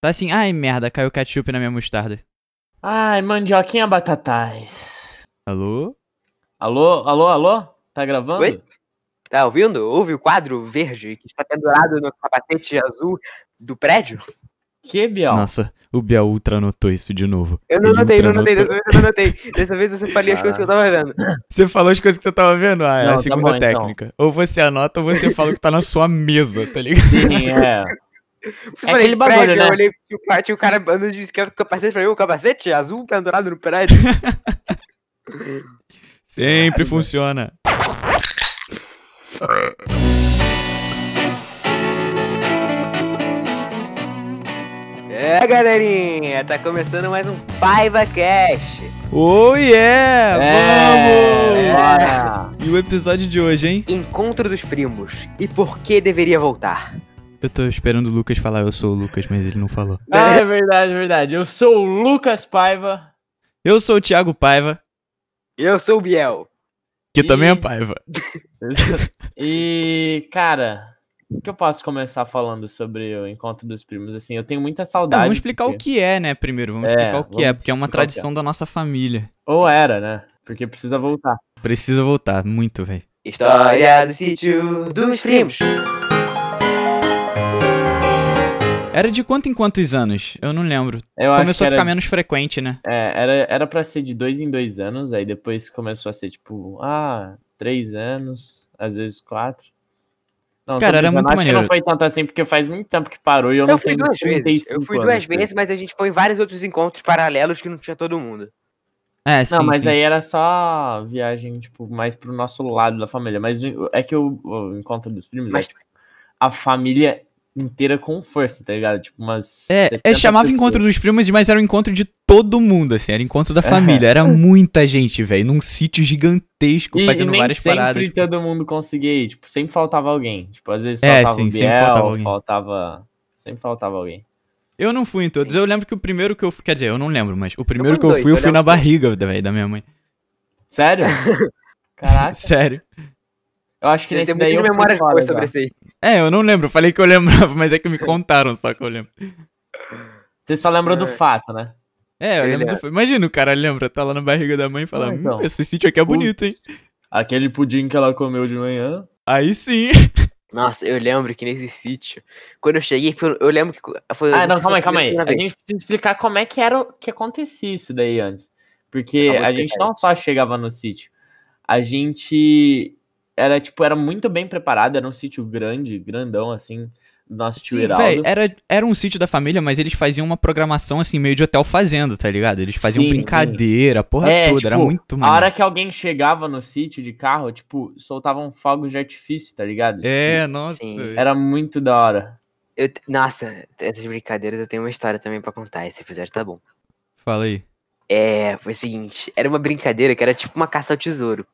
Tá assim, ai merda, caiu ketchup na minha mostarda. Ai, mandioquinha batatais. Alô? Alô, alô, alô? Tá gravando? Oi? Tá ouvindo? Ouve o quadro verde que está pendurado no capacete azul do prédio? Que, Biel? Nossa, o Biel Ultra anotou isso de novo. Eu não Ele notei, não ultra notei, anotou. dessa vez eu não notei. Dessa vez eu falei as coisas que eu tava vendo. Você falou as coisas que você tava vendo? Ah, é Não, a tá segunda bom, então. técnica. Ou você anota ou você fala o que tá na sua mesa, tá ligado? Sim, é. Eu É aquele bagulho, prédio, né? Eu olhei tinha o cara, tinha o cara andando de bicicleta com capacete, falei, o capacete azul pendurado no prédio. Sempre funciona. É, galerinha, tá começando mais um Paiva Cash. Oh yeah! É, Vamos! bora. E o episódio de hoje, hein? Encontro dos primos. E por que deveria voltar? Eu tô esperando o Lucas falar, eu sou o Lucas, mas ele não falou. Ah, é verdade, é verdade. Eu sou o Lucas Paiva. Eu sou o Thiago Paiva, Eu sou o Biel. que E- também é Paiva. E, cara, o que eu posso começar falando sobre o encontro dos primos? Assim, eu tenho muita saudade. vamos explicar o porque- que é, né, primeiro. Vamos É, explicar o que vamos é, porque é uma o que tradição da nossa família. Ou era, né? Porque precisa voltar. Precisa voltar, muito, velho. História do sítio dos primos. Era de quanto em quantos anos? Eu não lembro. Eu acho Começou que a ficar era, menos frequente, né? é, era, era pra ser de dois em dois anos, aí depois começou a ser tipo, ah, três anos, às vezes quatro. Não, Cara, era muito acho que maneiro. não foi tanto assim, porque faz muito tempo que parou e eu, Eu não fui tenho duas vezes. 35 Eu fui anos, duas tá vezes, mas a gente foi em vários outros encontros paralelos que não tinha todo mundo. É, sim. Não, mas sim. aí era só viagem, tipo, mais pro nosso lado da família. Mas é que o, o encontro dos primos Mas- é tipo, a família inteira com força, tá ligado? Tipo, umas. É, 70 é, chamava pessoas. encontro dos primos, mas era um encontro de todo mundo, assim, era encontro da família. Era muita gente, velho, num sítio gigantesco, E, e fazendo nem várias sempre paradas. todo mundo conseguia ir. Tipo, sempre faltava alguém. Tipo, às vezes É, faltava sim, o sempre Biel, faltava alguém. faltava. Sempre faltava alguém. Eu não fui em todos, eu lembro que o primeiro que eu fui, quer dizer, eu não lembro, mas o primeiro em que eu fui, eu eu fui na barriga, velho, da minha mãe. Sério? Caraca. Sério. Eu acho que nesse daí de eu memória fora sobre isso aí. É, eu não lembro, eu falei que eu lembrava, mas é que me contaram só que eu lembro. Você só lembra do É. fato, né? É, eu Ele lembro. do- Imagina, o cara lembra, tá lá na barriga da mãe e fala: Ah, então. hum, esse sítio aqui é bonito, hein? Aquele pudim que ela comeu de manhã. Aí sim. Nossa, eu lembro que nesse sítio, quando eu cheguei, eu lembro que foi. Ah, não, calma aí, calma aí. A vez. gente precisa explicar como é que era o que acontecia isso daí antes. Porque Calma, a gente não só chegava no sítio, a gente era tipo, era muito bem preparado, era um sítio grande, grandão assim, do nosso tio Sim, era, era um sítio da família, mas eles faziam uma programação assim, meio de hotel fazenda, tá ligado? Eles faziam Sim, brincadeira, a porra É, toda, era tipo, muito A maneiro. hora que alguém chegava no sítio de carro, tipo, soltavam fogos de artifício, tá ligado? É, nossa. Sim. Era muito da hora. Eu Nossa, essas brincadeiras eu tenho uma história também pra contar. Esse episódio tá bom. Fala aí. É, foi o seguinte: era uma brincadeira que era tipo uma caça ao tesouro.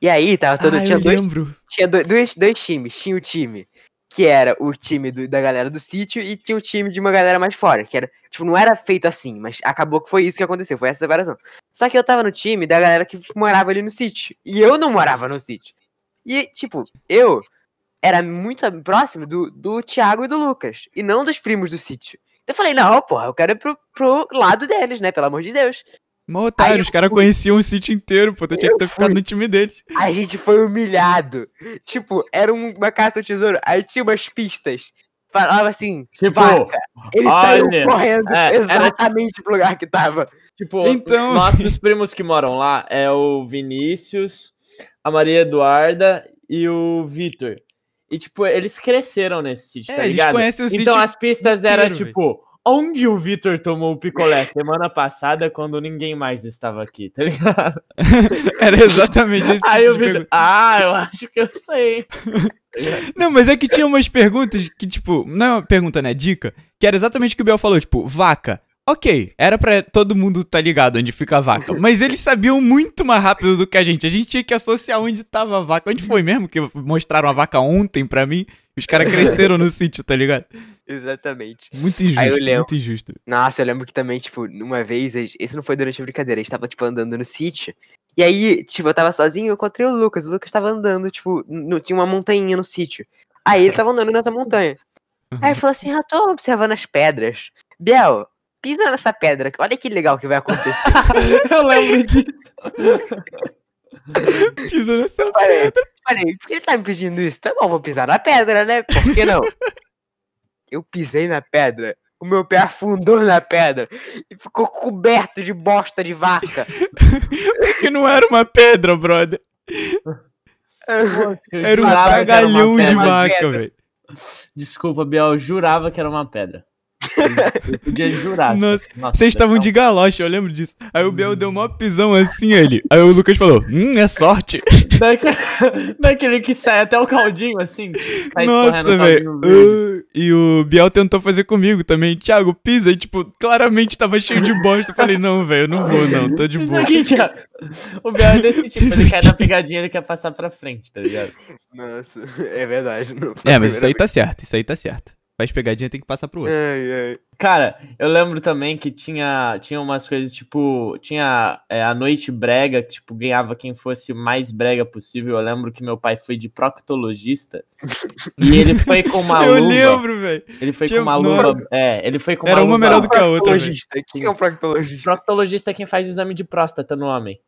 E aí, tava todo. ah, tinha eu dois, lembro. tinha do- dois, dois times. Tinha o time que era o time do- da galera do sítio e tinha o time de uma galera mais fora. Que era, tipo, não era feito assim, mas acabou que foi isso que aconteceu, foi essa separação. Só que eu tava no time da galera que morava ali no sítio. E eu não morava no sítio. E, tipo, eu era muito próximo do, do Thiago e do Lucas. E não dos primos do sítio. Então eu falei, não, porra, eu quero ir pro, pro lado deles, né? Pelo amor de Deus. Mó otário, os caras conheciam o sítio inteiro, pô. Tu tinha que ter ficado fui. no time deles. A gente foi humilhado. Tipo, era um- uma caça ao tesouro. Aí tinha umas pistas. Falava assim, Tipo, vaca. Ele saiu olha, correndo é, era exatamente pro lugar que tava. Tipo, Então- nós dos primos que moram lá é o Vinícius, a Maria Eduarda e o Vitor. E, tipo, eles cresceram nesse sítio, É, tá eles ligado? conhecem o então sítio as pistas eram, tipo, onde o Vitor tomou o picolé semana passada quando ninguém mais estava aqui, tá ligado? Era exatamente esse Aí tipo o Vitor, ah, eu acho que eu sei. Não, mas é que tinha umas perguntas que, tipo, não é uma pergunta, né? Dica, que era exatamente o que o Biel falou, tipo, vaca. Ok, era pra todo mundo tá ligado onde fica a vaca, mas eles sabiam muito mais rápido do que a gente. A gente tinha que associar onde tava a vaca. Onde foi mesmo que mostraram a vaca ontem pra mim? Os caras cresceram no sítio, tá ligado? Exatamente. Muito eu injusto, lembro. muito injusto. Nossa, eu lembro que também, tipo, uma vez, esse não foi durante a brincadeira, a gente tava, tipo, andando no sítio. E aí, tipo, eu tava sozinho, eu encontrei o Lucas. O Lucas tava andando, tipo, no- tinha uma montanha no sítio. Aí ele tava andando nessa montanha. Aí ele falou assim, ah, tô observando as pedras. Biel, pisa nessa pedra. Olha que legal que vai acontecer. Eu lembro disso. Pisa nessa pedra. Falei, por que ele tá me pedindo isso? Tá bom, vou pisar na pedra, né? Por que não? Eu pisei na pedra. O meu pé afundou na pedra e ficou coberto de bosta de vaca. Que não era uma pedra, brother. Era um cagalhão de vaca, velho. Desculpa, Biel, eu jurava que era uma pedra. Eu podia jurar. Nossa, Nossa, Vocês estavam de galocha, eu lembro disso. Aí o Biel deu mó pisão assim, ele. Aí o Lucas falou: Hum, é sorte. Daquele, daquele que sai até o caldinho, assim. sai Nossa, velho. Ah, E o Biel tentou fazer comigo também. Thiago, pisa. E, tipo, claramente tava cheio de bosta. Eu falei: Não, velho, eu não vou, não. Tô de boa. aqui, Thiago. O Biel é desse tipo, ele quer dar pegadinha, ele quer passar pra frente, tá ligado? Nossa, é verdade. Não É, mas isso aí tá certo. Isso aí tá certo. Faz pegadinha, tem que passar pro outro. Ai, ai. Cara, eu lembro também que tinha, tinha umas coisas, tipo, tinha é, a noite brega, que, tipo, ganhava quem fosse mais brega possível. Eu lembro que meu pai foi de proctologista e ele foi com uma eu luva. lembro, velho. Ele foi Tinha- com uma nossa. luva. É, ele foi com Era uma uma melhor do que a outra. Proctologista. Quem é um proctologista? Proctologista é quem faz o exame de próstata no homem.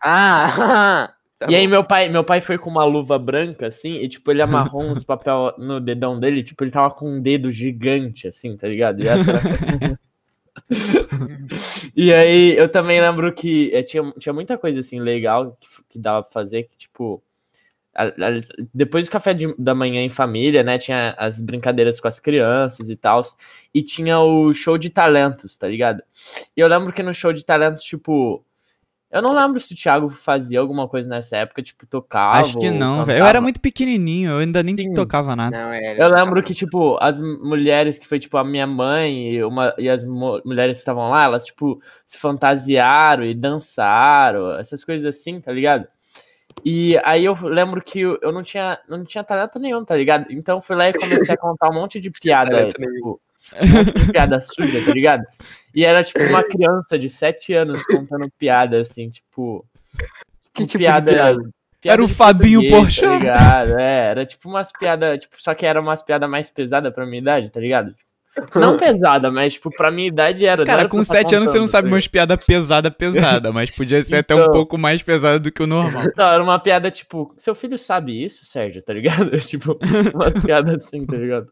Ah, tá e aí meu pai, meu pai foi com uma luva branca, assim, e tipo, ele amarrou uns papel no dedão dele, tipo, ele tava com um dedo gigante, assim, tá ligado? E, essa E aí eu também lembro que eh, tinha, tinha muita coisa assim legal que, que dava pra fazer, que tipo. a- a- depois do café de- da manhã em família, né? Tinha as brincadeiras com as crianças e tal. E tinha o show de talentos, tá ligado? E eu lembro que no show de talentos, tipo. Eu não lembro se o Thiago fazia alguma coisa nessa época, tipo, tocava. Acho que não, velho. Eu era muito pequenininho, eu ainda nem Sim. tocava nada. Não, é, Eu lembro que, tipo, as mulheres que foi, tipo, a minha mãe e, uma, e as mulheres que estavam lá, elas, tipo, se fantasiaram e dançaram, essas coisas assim, tá ligado? E aí eu lembro que eu não tinha, não tinha talento nenhum, tá ligado? Então eu fui lá e comecei a contar um monte de piada, tipo, um piada suja, tá ligado? E era, tipo, uma criança de 7 anos contando piada, assim, tipo... Que tipo de piada, piada? piada Era o Fabinho Porchat. Tá ligado? É, era tipo umas piadas, tipo, só que era umas piadas mais pesadas pra minha idade, tá ligado? Não pesada, mas, tipo, pra minha idade era. Cara, era com eu tá 7 anos você não contando, sabe tá umas piadas pesada, pesada, mas podia ser até um Então. pouco mais pesada do que o normal. Não, era uma piada, tipo, seu filho sabe isso, Sérgio, tá ligado? tipo, uma piada assim, tá ligado?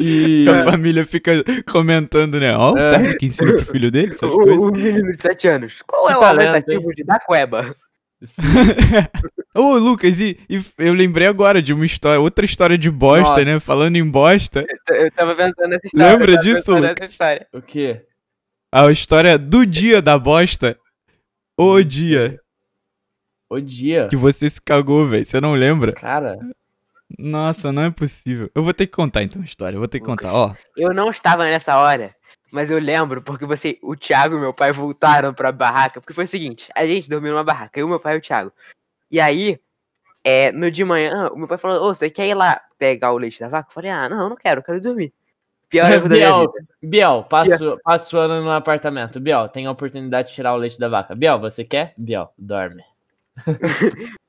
E. A família fica comentando, né? Ó, o É. Sérgio que ensina pro filho dele essas O, coisas. o menino de 7 anos. Qual é Que o talento, aumentativo de da cueba? Ô, Lucas, e, e eu lembrei agora de uma história, outra história de bosta, Nossa. né? Falando em bosta, Eu tava pensando nessa história. Lembra eu disso, Lucas? história. O quê? a história do dia da bosta. O dia O dia. que você se cagou, velho. Você não lembra? Cara, Nossa, não é possível. Eu vou ter que contar então a história. Eu vou ter que contar, ó. Eu não estava nessa hora, mas eu lembro porque você, o Thiago e meu pai voltaram pra barraca. Porque foi o seguinte: a gente dormiu numa barraca, eu, meu pai e o Thiago. E aí, é, no de manhã, o meu pai falou: Ô, você quer ir lá pegar o leite da vaca? Eu falei: Ah, não, não quero, eu quero dormir. Pior erro da minha Biel, vida. Biel, passo, passo o ano no apartamento. Biel, tem a oportunidade de tirar o leite da vaca. Biel, você quer? Biel, dorme.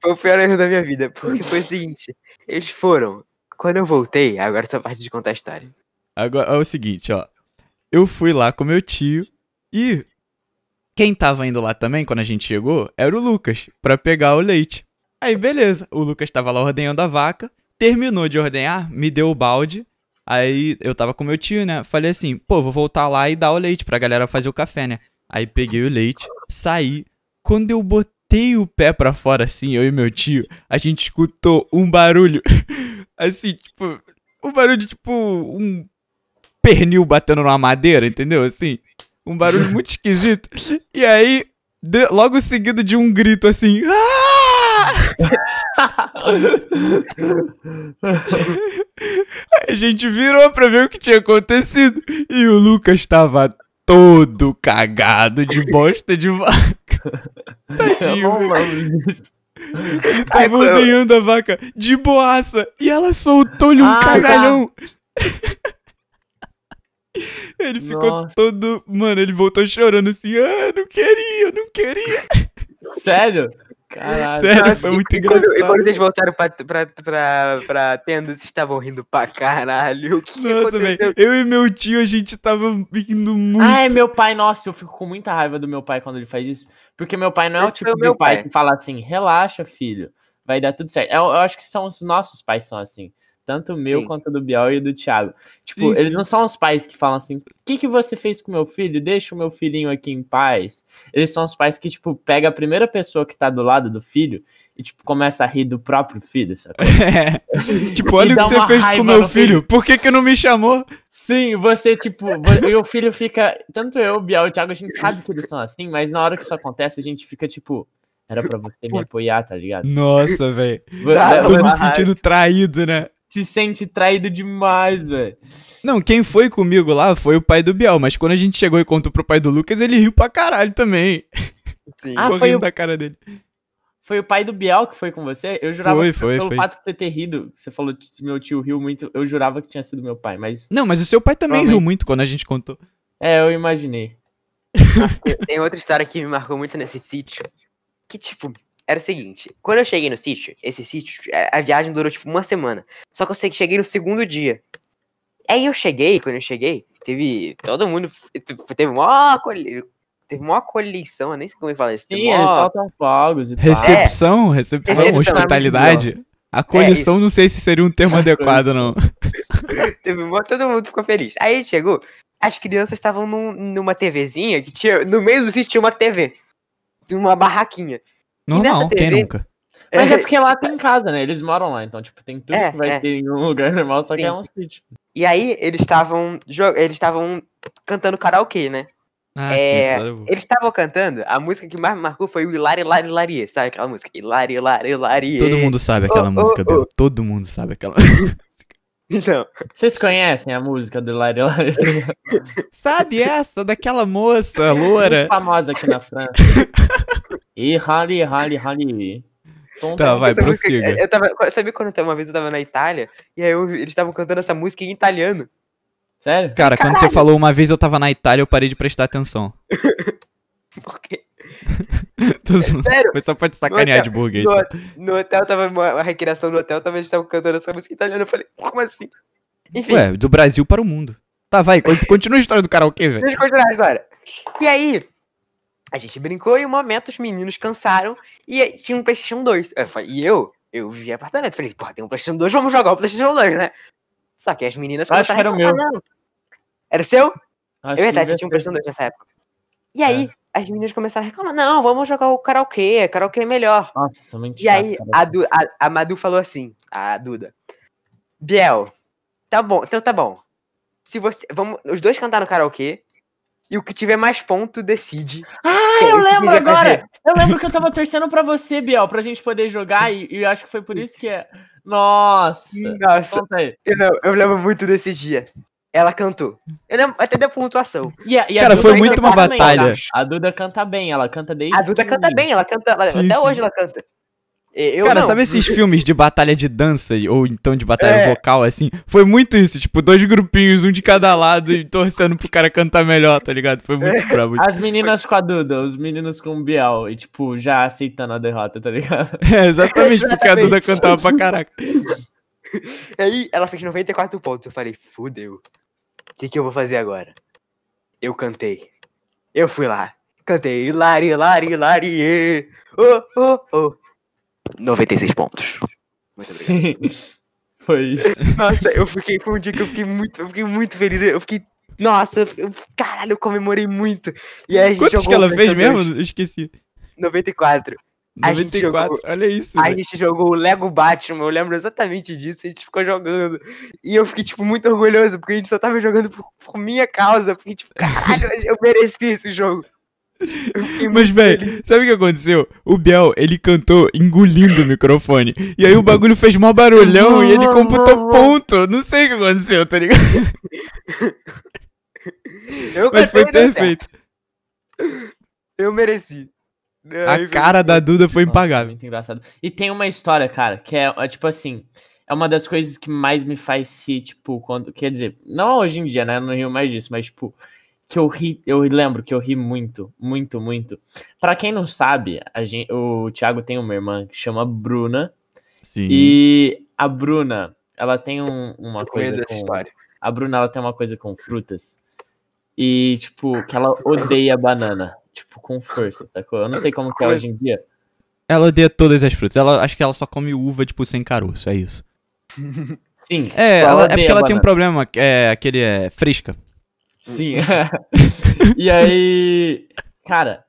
Foi o pior erro da minha vida. Porque foi o seguinte: eles foram. Quando eu voltei, agora essa parte de contar a história. Agora é o seguinte, ó. Eu fui lá com meu tio e quem tava indo lá também quando a gente chegou era o Lucas pra pegar o leite. Aí beleza, o Lucas tava lá ordenhando a vaca, terminou de ordenhar, me deu o balde. Aí eu tava com meu tio, né? Falei assim, pô, vou voltar lá e dar o leite pra galera fazer o café, né? Aí peguei o leite, saí. Quando eu botei o pé pra fora assim, eu e meu tio, a gente escutou um barulho assim, tipo, um barulho tipo um pernil batendo numa madeira, entendeu? Assim, um barulho muito esquisito. E aí, de- logo seguido de um grito assim, "Ah!" a gente virou pra ver o que tinha acontecido e o Lucas tava todo cagado de bosta de vaca. Tadinho, lembro disso. Ele tava eu- ordenhando a vaca de boaça e ela soltou-lhe um Ah, tá. cagalhão. Ele ficou Nossa. todo. Mano, ele voltou chorando assim. Ah, não queria, não queria. Sério? Caralho. Sério, Nossa, foi muito e quando, E engraçado. quando vocês voltaram pra, pra, pra, pra tenda, vocês estavam rindo pra caralho. O Nossa, velho. Eu e meu tio, a gente tava rindo muito. Ai, meu pai, nossa, eu fico com muita raiva do meu pai quando ele faz isso. Porque meu pai não é o Esse tipo foi o de meu pai, pai. que fala assim, relaxa, filho, vai dar tudo certo. Eu, eu acho que são os nossos pais são assim. Tanto o meu Sim. quanto o do Biel e o do Thiago. Tipo, Sim, eles não são os pais que falam assim, o que, que você fez com meu filho? Deixa o meu filhinho aqui em paz. Eles são os pais que, tipo, pega a primeira pessoa que tá do lado do filho e, tipo, começa a rir do próprio filho, sabe? É. Tipo, olha o que você fez com meu filho. filho. Por que que não me chamou? Sim, você, tipo, e o filho fica. Tanto eu, o Biel e o Thiago, a gente sabe que eles são assim, mas na hora que isso acontece, a gente fica, tipo, era pra você me apoiar, tá ligado? Nossa, velho. Tô me sentindo traído, né? Se sente traído demais, velho. Não, quem foi comigo lá foi o pai do Biel, mas quando a gente chegou e contou pro pai do Lucas, ele riu pra caralho também. Sim. Ah, foi o- da cara dele. Foi o pai do Biel que foi com você? Eu jurava Foi, que foi, pelo foi. fato de você ter rido, você falou que meu tio riu muito, eu jurava que tinha sido meu pai, mas. Não, mas o seu pai também riu muito quando a gente contou. É, eu imaginei. Tem outra história que me marcou muito nesse sítio. Que, tipo, era o seguinte: quando eu cheguei no sítio, esse sítio, é, a viagem durou, tipo, uma semana. Só que eu sei que cheguei no segundo dia. Aí eu cheguei, quando eu cheguei, teve. Todo mundo. Teve uma acolhe- Teve uma coleição, eu nem sei como é que fala isso. teve Sim, mó- eles soltam fogos e pá. Recepção, recepção, Recepção, hospitalidade. Acolhição, É isso. não sei se seria um termo adequado, não. Teve mó- todo mundo ficou feliz. Aí chegou, as crianças estavam num- numa TVzinha que tinha. No meio do sítio tinha uma TV. Uma barraquinha. Normal, nessa quem TV? nunca? Mas é porque lá tem casa, né? Eles moram lá, então, tipo, tem tudo É, que vai é. ter em um lugar normal, só que Sim. é um sítio. E aí eles estavam eles estavam cantando karaokê, né? Ah, É, história boa. Eles estavam cantando, a música que mais me marcou foi o Hilari Hilari Hilarie, sabe aquela música? Hilari Hilari Hilarie. Todo mundo sabe aquela Oh, música, oh, oh. Todo mundo sabe aquela. Então, Vocês conhecem a música do Lari Lari? sabe essa daquela moça loura? famosa aqui na França. E Rally, Rally, Rally. Tá, vai, essa música- prossiga. eu tava, sabe quando eu- uma vez eu tava na Itália e aí eu- eles estavam cantando essa música em italiano? Sério? Cara, quando você falou uma vez eu tava na Itália, eu parei de prestar atenção. Porque Tô zoando. sério, Foi só pra te sacanear Nossa, de burguês. no, no hotel tava uma, recreação no hotel, tava eles estavam cantando essa música em italiano, eu falei, como assim? Enfim, Ué, do Brasil para o mundo. Tá, vai, con- continua a história do karaokê, velho. Deixa eu continuar a história. E aí, a gente brincou e um momento os meninos cansaram e tinha um PlayStation 2. Eu falei, e eu, eu vi apartamento. Falei, pô, tem um PlayStation 2, vamos jogar o PlayStation 2, né? Só que as meninas Eu acho que era o reclamar, não. Era o seu? Acho É verdade, você tinha um. PlayStation 2 nessa época. E aí, as meninas começaram a reclamar, não, vamos jogar o karaokê, karaokê é melhor. Nossa, muito E aí, a. Du- a, a Madu falou assim, a Duda. Biel, tá bom, então tá bom. Se você. Vamos. Os dois cantaram karaokê. E o que tiver mais ponto decide. Ah, quem- eu lembro agora! fazer. Eu lembro que eu tava torcendo pra você, Biel, pra gente poder jogar e, e eu acho que foi por isso que é. Nossa! Nossa, Conta aí. eu, não, eu lembro muito desse dia. Ela cantou. Eu lembro até da pontuação. E a, e a Cara, Duda foi muito uma bem, batalha. A Duda canta bem, ela canta desde. A Duda canta bem, ela canta. ela- Sim, até sim. hoje ela canta. Eu Cara, não. sabe esses filmes de batalha de dança ou então de batalha É. vocal, assim? Foi muito isso, tipo, dois grupinhos, um de cada lado e torcendo pro cara cantar melhor, tá ligado? Foi muito brabo isso. As meninas com a Duda, os meninos com o Biel, e tipo, já aceitando a derrota, tá ligado? É, exatamente, porque a Duda Exatamente. cantava pra caraca. Aí ela fez 94 pontos. Eu falei, fudeu. O que, que eu vou fazer agora? Eu cantei. Eu fui lá. Cantei. Lari, lari, lari. Oh, oh, oh. 96 pontos. Muito obrigado. Sim. Foi isso. Nossa, eu fiquei. Foi um dia que eu fiquei muito. Eu fiquei muito feliz. Eu fiquei. Nossa, eu, caralho, eu comemorei muito. E aí a gente Quantos jogou que ela fez mesmo? Eu esqueci. 2, 94. A gente 94, olha isso. A velho. gente jogou o Lego Batman, eu lembro exatamente disso, a gente ficou jogando. E eu fiquei, tipo, muito orgulhoso, porque a gente só tava jogando por, por minha causa. Porque, tipo, caralho, eu mereci esse jogo. Mas, velho, sabe o que aconteceu? O Biel, ele cantou engolindo o microfone. E aí o bagulho fez mó barulhão e ele computou ponto. Não sei o que aconteceu, tá ligado? Eu Mas foi deu perfeito. certo. Eu mereci. A cara da Duda foi Nossa, impagável. muito engraçado. E tem uma história, cara, que é, é, tipo assim, é uma das coisas que mais me faz se, tipo, quando. Quer dizer, não hoje em dia, né? Eu não rio mais disso, mas, tipo, que eu ri, eu lembro que eu ri muito, muito, muito. Pra quem não sabe, a gente, o Thiago tem uma irmã que chama Bruna. Sim. E a Bruna, ela tem um- uma Eu coisa com... história. A Bruna, ela tem uma coisa com frutas. E, tipo, que ela odeia banana. Tipo, com força, sacou? Eu não sei como que é hoje em dia. Ela odeia todas as frutas. Ela, acho que ela só come uva, tipo, sem caroço, é isso. Sim. É, ela ela- é porque ela tem um banana. problema, que é aquele é fresca. Sim. e aí, cara,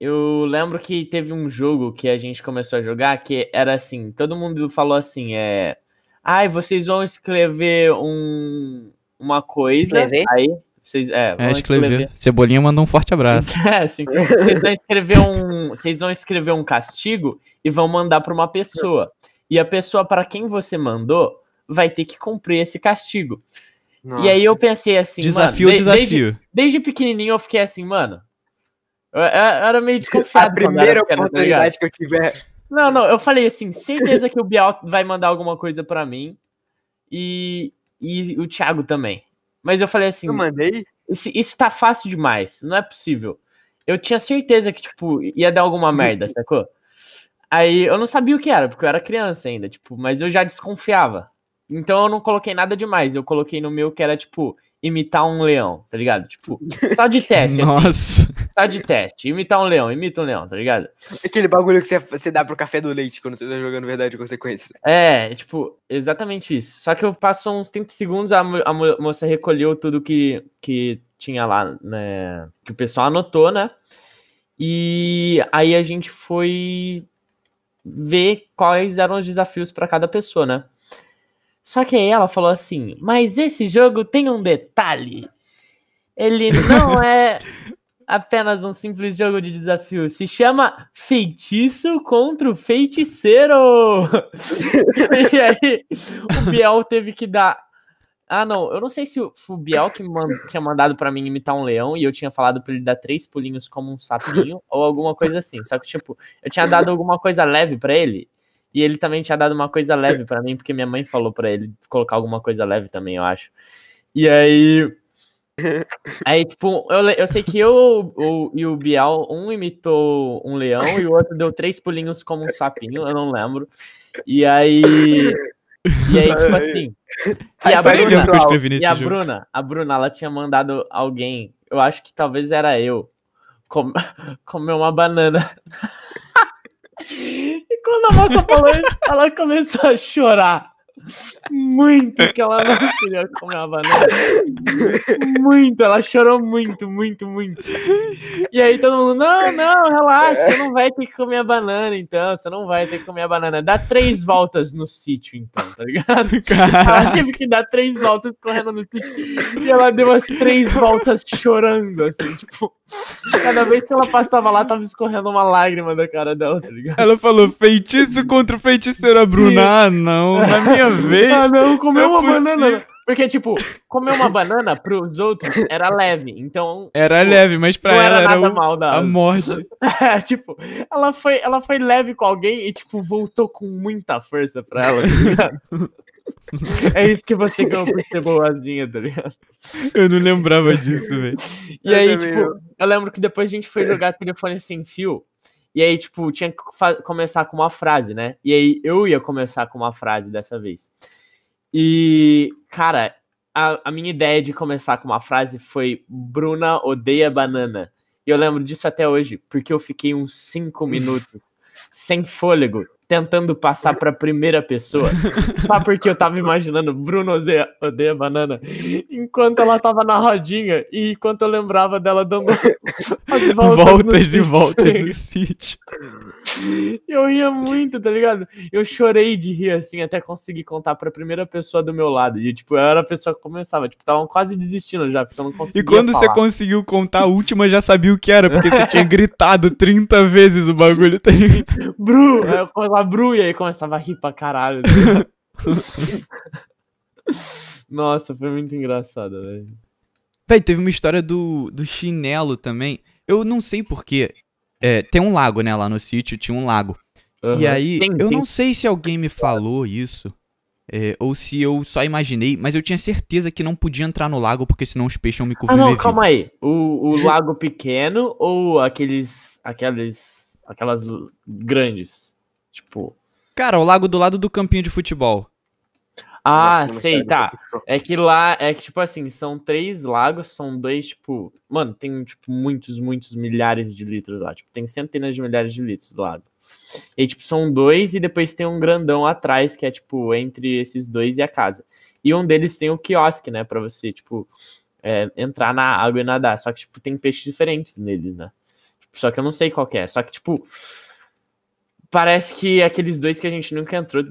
eu lembro que teve um jogo que a gente começou a jogar que era assim, todo mundo falou assim, é, ai, vocês vão escrever um uma coisa, Escrever? aí vocês é, vão É, escrever. Cebolinha manda um forte abraço. É, assim, vocês vão escrever um, vocês vão escrever um castigo e vão mandar para uma pessoa. E a pessoa para quem você mandou vai ter que cumprir esse castigo. E aí eu pensei assim, desafio, mano, de- Desde, desafio. desde pequenininho eu fiquei assim, mano. Eu, eu- eu era meio desconfiado. A primeira pequeno, tá oportunidade que eu tiver. Não, não, eu falei assim, certeza que o Bial vai mandar alguma coisa pra mim. E, e o Thiago também. Mas eu falei assim, Eu mandei. isso, isso tá fácil demais, não é possível. Eu tinha certeza que, tipo, ia dar alguma merda, sacou? Aí eu não sabia o que era, porque eu era criança ainda, tipo, mas eu já desconfiava. Então eu não coloquei nada demais, eu coloquei no meu que era, tipo, imitar um leão, tá ligado? Tipo, só de teste, assim, Nossa. só de teste. Imitar um leão, imita um leão, tá ligado? Aquele bagulho que você, você dá pro café do leite quando você tá jogando verdade e consequência. É, tipo, exatamente isso. Só que eu passo uns 30 segundos, a, mo- a mo- moça recolheu tudo que, que tinha lá, né? Que o pessoal anotou, né? E aí a gente foi ver quais eram os desafios para cada pessoa, né? Só que aí ela falou assim: Mas esse jogo tem um detalhe. Ele não é apenas um simples jogo de desafio. Se chama Feitiço contra o Feiticeiro. e aí, o Biel teve que dar. Ah, não, eu não sei se o, Biel que man- tinha mandado pra mim imitar um leão e eu tinha falado pra ele dar três pulinhos como um sapinho ou alguma coisa assim. Só que, tipo, eu tinha dado alguma coisa leve pra ele e ele também tinha dado uma coisa leve pra mim, porque minha mãe falou pra ele colocar alguma coisa leve também, eu acho. E aí. Aí, tipo, eu, eu sei que eu o, e o Bial, um imitou um leão e o outro deu três pulinhos como um sapinho, eu não lembro. E aí. E aí, tipo assim. E a Bruna, e a. Bruna, a Bruna, ela tinha mandado alguém, eu acho que talvez era eu, com- comer uma banana. Quando a moça falou isso, ela começou a chorar. Muito que ela não queria comer uma banana. Muito, ela chorou muito, muito, muito. E aí todo mundo, não, não, relaxa, você não vai ter que comer a banana então, você não vai ter que comer a banana. Dá três voltas no sítio então, tá ligado? Ela Caraca. teve que dar três voltas correndo no sítio. E ela deu as três voltas chorando, assim, tipo. Cada vez que ela passava lá, tava escorrendo uma lágrima da cara dela, tá ligado? Ela falou feitiço contra o feiticeiro. A Bruna, ah, não. Na minha vez. Ah, não, comeu não é uma banana. Porque, tipo, comer uma banana pros outros era leve. Então, Era Tipo, leve, mas pra ela era era nada o- da. a morte. É, tipo, ela foi, ela foi leve com alguém e, tipo, voltou com muita força pra ela, tá ligado? É isso que você ganhou por ser boazinha, tá ligado? Eu não lembrava disso, velho. E Eu aí, também tipo, eu lembro que depois a gente foi jogar telefone sem fio. E aí, tipo, tinha que começar com uma frase, né? E aí eu ia começar com uma frase dessa vez. E, cara, a, a minha ideia de começar com uma frase foi Bruna odeia banana. E eu lembro disso até hoje, porque eu fiquei uns cinco minutos sem fôlego, tentando passar pra primeira pessoa, só porque eu tava imaginando Bruno odeia, odeia banana, enquanto ela tava na rodinha e enquanto eu lembrava dela dando as voltas, Voltas e voltas no sítio. Eu ria muito, tá ligado? Eu chorei de rir assim até conseguir contar pra primeira pessoa do meu lado. E tipo, eu era a pessoa que começava, tipo, estavam quase desistindo já, porque eu não conseguia E quando você falar. conseguiu contar a última, já sabia o que era, porque você tinha gritado 30 vezes o bagulho. Tá? Bru! Aí eu Bru e aí começava a rir pra caralho. Nossa, foi muito engraçado, velho. Véi, teve uma história do, do chinelo também. Eu não sei porquê. É, tem um lago, né? Lá no sítio tinha um lago. E Aham. aí, Tem- eu tem- não sei se alguém me falou isso. é, ou se eu só imaginei, mas eu tinha certeza que não podia entrar no lago, porque senão os peixes iam me Ah, comer não, vivo. calma aí. O, o lago pequeno ou aqueles. aqueles. aquelas grandes? Tipo. Cara, o lago do lado do campinho de futebol. Ah, sei, tá. É que lá, é que, tipo assim, são três lagos, são dois, tipo. Mano, tem, tipo, muitos, muitos milhares de litros lá. Tipo, tem centenas de milhares de litros do lago. E, tipo, são dois e depois tem um grandão atrás, que é, tipo, entre esses dois e a casa. E um deles tem o quiosque, né, pra você, tipo, é, entrar na água e nadar. Só que, tipo, tem peixes diferentes neles, né? Tipo, só que eu não sei qual que é. Só que, tipo. Parece que aqueles dois que a gente nunca entrou,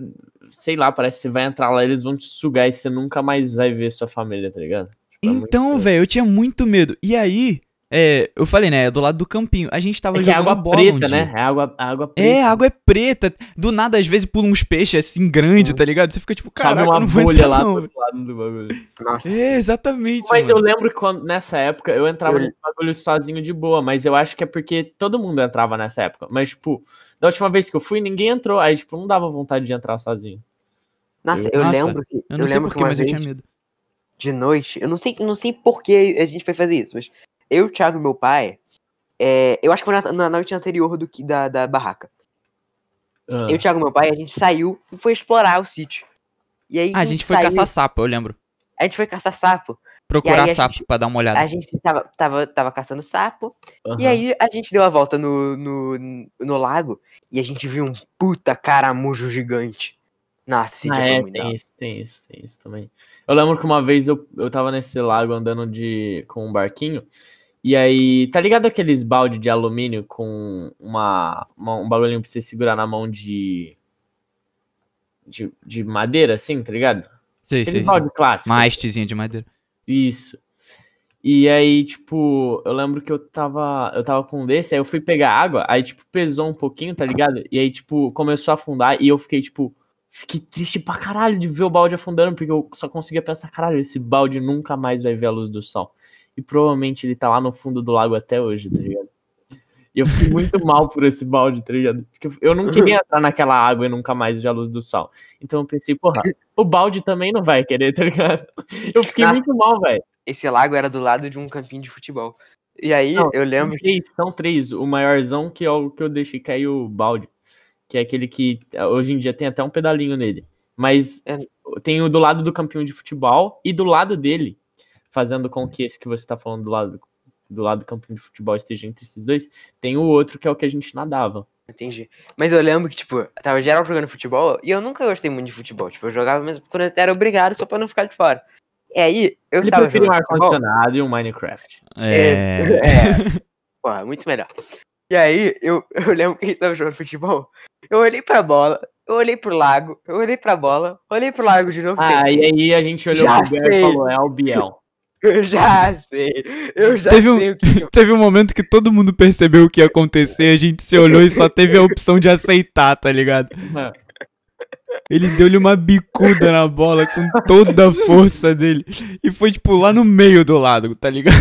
sei lá, parece que você vai entrar lá, eles vão te sugar e você nunca mais vai ver sua família, tá ligado? Tipo, é Então, estranho. velho, eu tinha muito medo. E aí, é, eu falei, né, é do lado do campinho. A gente tava É é jogando água bola um preta, dia. né? É água, água preta. É, a água é preta. Do nada, às vezes, pula uns peixes assim, grande, tá ligado? Você fica tipo, caraca, uma eu não vou bolha entrar, lá do não. outro lado do bagulho. Nossa. É, exatamente, Mas eu mano. lembro que quando, nessa época eu entrava Eu- nesse bagulho sozinho de boa, mas eu acho que é porque todo mundo entrava nessa época. Mas, tipo, da última vez que eu fui, ninguém entrou. Aí, tipo, não dava vontade de entrar sozinho. Nossa, eu Nossa, lembro que. Eu não sei lembro porquê, mas eu tinha medo. de noite, eu não sei, não sei por que a gente foi fazer isso, mas eu, o Thiago e meu pai, é, eu acho que foi na, na noite anterior do que da, da barraca. Ah. Eu, o Thiago e meu pai, a gente saiu e foi explorar o sítio. E aí Ah, a gente foi saiu- caçar sapo, eu lembro. A gente foi caçar sapo. Procurar sapo gente- pra dar uma olhada. A gente tava, tava, tava caçando sapo. E Aham. aí a gente deu a volta no, no, no lago e a gente viu um puta caramujo gigante. Nossa, esse Ah, é, muito tem isso, tem isso, tem isso também. Eu lembro que uma vez eu, eu tava nesse lago andando de, com um barquinho, e aí, tá ligado aqueles balde de alumínio com uma, uma- um bagulhinho pra você segurar na mão de, de, de madeira, assim, tá ligado? Sei, Aquele sei. balde clássico. Uma hastezinha de madeira. Isso. E aí, tipo, eu lembro que eu tava, eu tava com um desse, aí eu fui pegar água, aí, tipo, pesou um pouquinho, tá ligado? E aí, tipo, começou a afundar e eu fiquei, tipo, fiquei triste pra caralho de ver o balde afundando, porque eu só conseguia pensar, caralho, esse balde nunca mais vai ver a luz do sol. E provavelmente ele tá lá no fundo do lago até hoje, tá ligado? E eu fiquei muito mal por esse balde, tá ligado? Porque eu não queria entrar naquela água e nunca mais ver a luz do sol. Então eu pensei, porra, o balde também não vai querer, tá ligado? Eu fiquei Nossa. muito mal, velho. Esse lago era do lado de um campinho de futebol. E aí Não, eu lembro São que. três, são três. O maiorzão que é o que eu deixei cair o balde. Que é aquele que hoje em dia tem até um pedalinho nele. Mas É. tem o do lado do campinho de futebol e do lado dele, fazendo com que esse que você tá falando do lado do lado do campinho de futebol esteja entre esses dois, tem o outro que é o que a gente nadava. Entendi. Mas eu lembro que, tipo, tava geral jogando futebol e eu nunca gostei muito de futebol. Tipo, eu jogava mesmo quando eu era obrigado só pra não ficar de fora. E aí, eu Ele tava preferia um jogando ar-condicionado e um Minecraft. É. É. Porra, muito melhor. E aí, eu, eu lembro que a gente tava jogando futebol. Eu olhei pra bola, eu olhei pro lago, eu olhei pra bola, olhei pro lago de novo. Ah, pensei, e aí a gente olhou pro Biel e falou, é o Biel. Eu já sei, eu já Teve um- sei o que, eu Teve um momento que todo mundo percebeu o que ia acontecer, a gente se olhou e só teve a opção de aceitar, tá ligado? Ele deu-lhe uma bicuda na bola com toda a força dele. E foi, tipo, lá no meio do lado, tá ligado?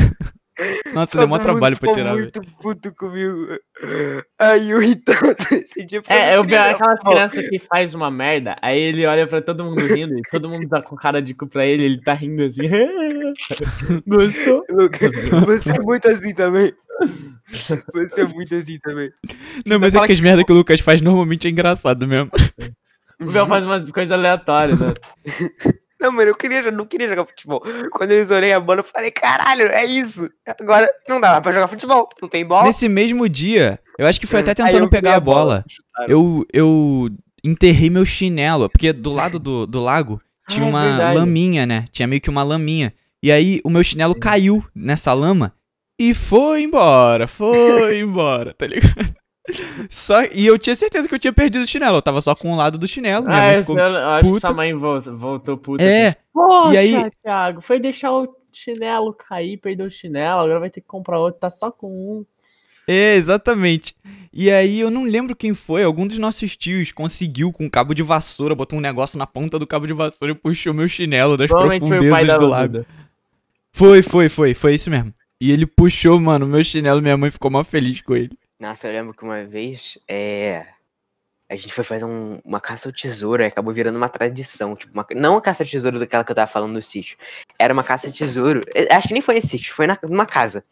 Nossa, deu mó Todo trabalho pra tirar, velho. muito puto comigo. Eu ri tanto esse dia. É, eu jogar aquelas crianças que faz uma merda, aí ele olha pra todo mundo rindo, e todo mundo tá com cara de cu pra ele, ele tá rindo assim. Gostou? Você é muito assim também. Você é muito assim também. Não, mas é fala que as merda que o Lucas faz normalmente é engraçado mesmo. O Biel faz umas coisas aleatórias, né? Não, mano, eu queria, não queria jogar futebol. Quando eu isolei a bola, eu falei, caralho, é isso. Agora não dá pra jogar futebol. Não tem bola. Nesse mesmo dia, eu acho que foi até tentando pegar a bola. chutaram. Eu, eu enterrei meu chinelo, porque do lado do, do lago tinha Ah, é uma verdade. laminha, né? Tinha meio que uma laminha. E aí o meu chinelo caiu nessa lama e foi embora, foi embora, tá ligado? Só, e eu tinha certeza que eu tinha perdido o chinelo, eu tava só com o lado do chinelo, minha Ah, mãe esse ficou... eu, acho que puta. sua mãe voltou, voltou puta. É, assim. Poxa, e aí- Thiago, foi deixar o chinelo cair, perdeu o chinelo, agora vai ter que comprar outro, tá só com um. É, exatamente. E aí eu não lembro quem foi, algum dos nossos tios conseguiu com um cabo de vassoura, botou um negócio na ponta do cabo de vassoura e puxou meu chinelo das profundezas do lago. Foi, foi, foi, foi isso mesmo. E ele puxou, mano, meu chinelo, minha mãe ficou mó feliz com ele. Nossa, eu lembro que uma vez, é... a gente foi fazer um- uma caça ao tesouro e acabou virando uma tradição. Tipo, uma- não a caça ao tesouro daquela que eu tava falando no sítio. Era uma caça ao tesouro. eh, Acho que nem foi nesse sítio, foi na, numa casa.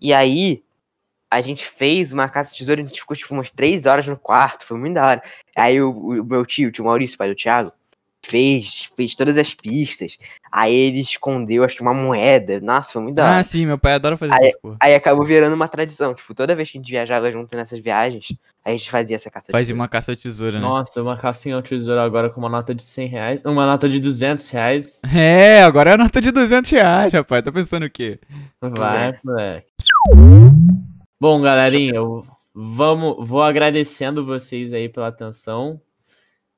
E aí, a gente fez uma caça ao tesouro, a gente ficou tipo umas três horas no quarto, foi muito da hora. Aí o, o meu tio, o tio Maurício, pai do Thiago, fez, fez todas as pistas. Aí ele escondeu, acho que uma moeda. Nossa, foi muito da hora. Ah, sim, meu pai adora fazer Aí- porra. Aí acabou virando uma tradição. Tipo, toda vez que a gente viajava junto nessas viagens, a gente fazia essa caça ao Faz tesouro. uma caça ao tesouro, né? Nossa, uma cacinha ao tesouro agora com uma nota de 100 reais. Uma nota de 200 reais. É, agora é a nota de 200 reais, rapaz. Tá pensando o quê? Vai, moleque. Bom, galerinha, eu vamos, vou agradecendo vocês aí pela atenção.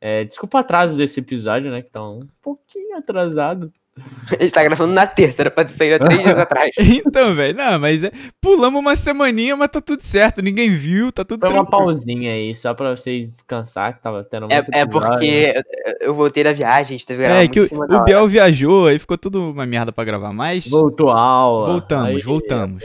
É, desculpa o atraso desse episódio, né? Que tá um pouquinho atrasado. A gente tá gravando na terça, era pra sair há três dias atrás. Então, velho, não, mas é, pulamos uma semaninha, mas tá tudo certo. Ninguém viu, tá tudo Foi uma tranquilo. pausinha aí, só pra vocês descansar, que tava tendo É, muito é episódio. porque eu voltei da viagem, a gente teve que gravar É, muito que o, o. Biel viajou, aí ficou tudo uma merda pra gravar, mas Voltou a aula. voltamos, aí, voltamos.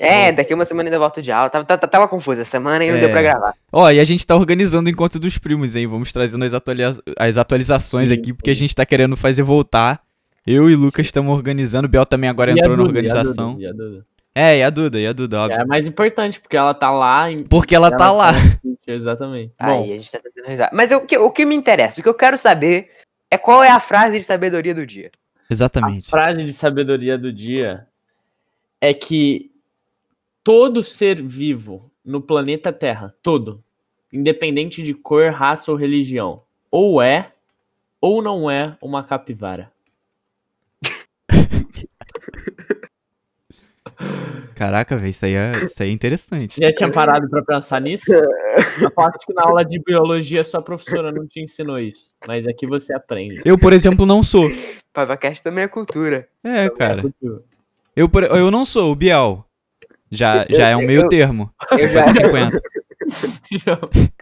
é. É, daqui uma semana ainda volto de aula. Tava, tava, tava confusa essa semana e não É. deu pra gravar. Ó, e a gente tá organizando o encontro dos primos, hein? Vamos trazendo as, atualiza- as atualizações Sim, aqui, porque a gente tá querendo fazer voltar. Eu e o Lucas estamos organizando, o Biel também agora E a entrou na Duda, e a organização. Duda, e a Duda? É, e a Duda, e a Duda, óbvio. É mais importante, porque ela tá lá. Em... Porque ela tá lá. Exatamente. Aí Bom, a gente tá tentando realizar. Mas eu- o que, o que me interessa, o que eu quero saber é qual é a frase de sabedoria do dia. Exatamente. frase de sabedoria do dia é que todo ser vivo no planeta Terra, todo, independente de cor, raça ou religião, ou é ou não é uma capivara. Caraca, velho, isso, aí é- isso aí é interessante. Você já tinha parado pra pensar nisso? Eu acho que na aula de biologia sua professora não te ensinou isso, mas aqui você aprende. Eu, por exemplo, não sou. Pavacast também é cultura. É, cara. Eu, por- eu não sou, o Biel. Já, já é um meio eu- termo. Eu já, 50.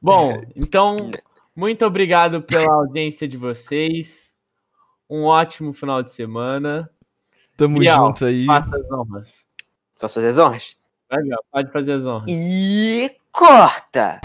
Bom, então, muito obrigado pela audiência de vocês. Um ótimo final de semana. Tamo Biel, junto aí. Faça as honras. Posso fazer as honras? Vai, pode fazer as honras. E corta!